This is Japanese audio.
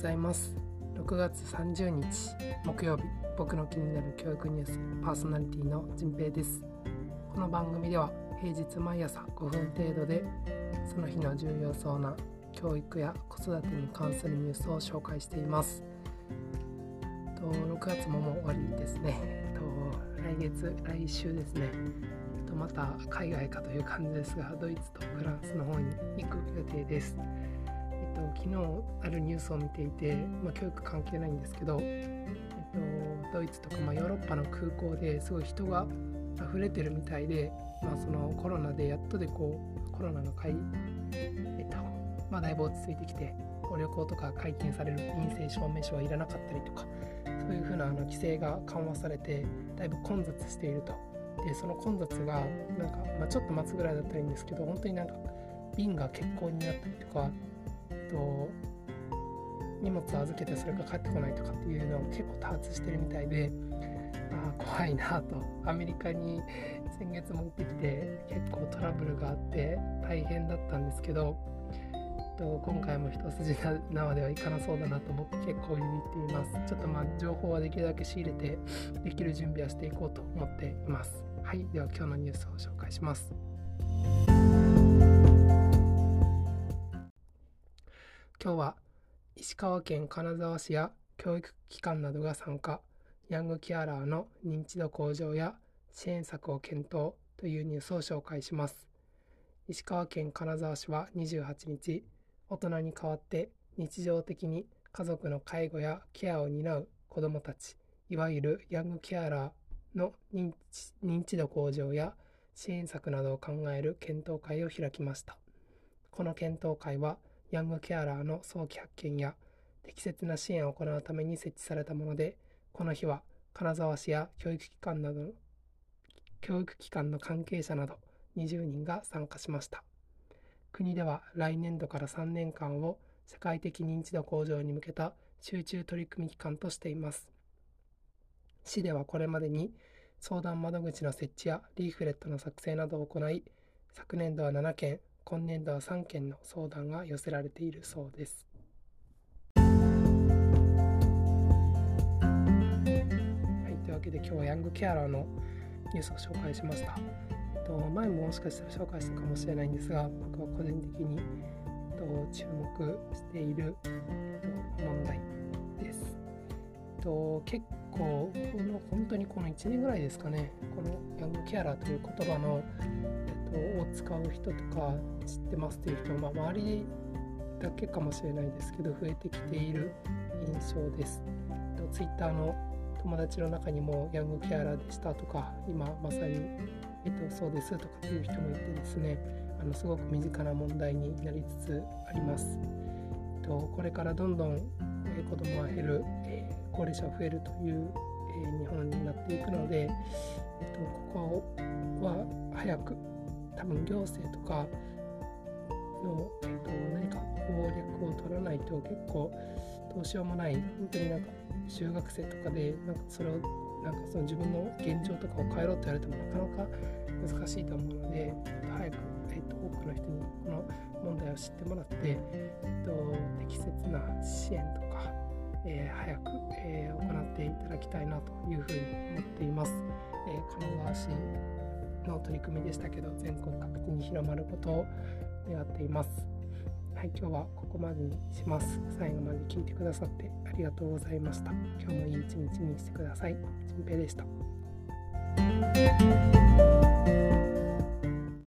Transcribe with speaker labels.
Speaker 1: ざいます。6月30日木曜日僕の気になる教育ニュースパーソナリティのじんぺいです。この番組では平日毎朝5分程度でその日の重要そうな教育や子育てに関するニュースを紹介しています。と6月ももう終わりですね。と来月来週ですね。とまた海外かという感じですがドイツとフランスの方に行く予定です。と、昨日あるニュースを見ていて、まあ、教育関係ないんですけど、えっと、ドイツとか、まあ、ヨーロッパの空港ですごい人が溢れてるみたいで、まあ、そのコロナでやっとでこうコロナの会、えっとまあ、だいぶ落ち着いてきてご旅行とか解禁される陰性証明書はいらなかったりとかそういうふうなあの規制が緩和されてだいぶ混雑していると。でその混雑がなんか、まあ、ちょっと待つぐらいだったらいいんですけど本当になんか便が欠航になったりとかと荷物預けてそれが帰ってこないとかっていうのを結構多発してるみたいであ怖いなと。アメリカに先月も行ってきて結構トラブルがあって大変だったんですけどと今回も一筋縄ではいかなそうだなと思って結構ビビっています。ちょっとまあ情報はできるだけ仕入れてできる準備はしていこうと思っています。はい。では今日のニュースを紹介します。今日は石川県金沢市や教育機関などが参加。ヤングケアラーの認知度向上や支援策を検討というニュースを紹介します。石川県金沢市は28日大人に代わって日常的に家族の介護やケアを担う子どもたちいわゆるヤングケアラーの認知認知度向上や支援策などを考える検討会を開きました。この検討会はヤングケアラーの早期発見や適切な支援を行うために設置されたもので、この日は金沢市や教育機関など教育機関の関係者など20人が参加しました。国では来年度から3年間を社会的認知度向上に向けた集中取り組み期間としています。市ではこれまでに相談窓口の設置やリーフレットの作成などを行い、昨年度は7件、今年度は3件の相談が寄せられているそうです。はい、というわけで今日はヤングケアラーのニュースを紹介しました。と前ももしかしたら紹介したかもしれないんですが僕は個人的にと注目している問題です。と結構この本当にこの1年ぐらいですかねこのヤングケアラーという言葉のを使う人とか知ってますっていう人は、まあ、周りだけかもしれないですけど増えてきている印象です。ツイッターの友達の中にもヤングケアラーでしたとか今まさに、えっと、そうですとかっていう人もいてですねあのすごく身近な問題になりつつあります。えっと、これからどんどん、え子供は減る、え、高齢者は増えるという、えー、日本になっていくので、えっと、ここは早く多分行政とかの、えーと、何か攻略を取らないと結構どうしようもない本当になんか中学生とかでなんかそれをなんかその自分の現状とかを変えろって言われてもなかなか難しいと思うので早く、えーと、多くの人にこの問題を知ってもらって、えーと、適切な支援とか、えー、早く、えー、行っていただきたいなというふうに思っています。えー、金沢市の取り組みでしたけど全国各地に広まることを願っています。はい、今日はここまでにします。最後まで聞いてくださってありがとうございました。今日もいい一日にしてください。じんぺいでした。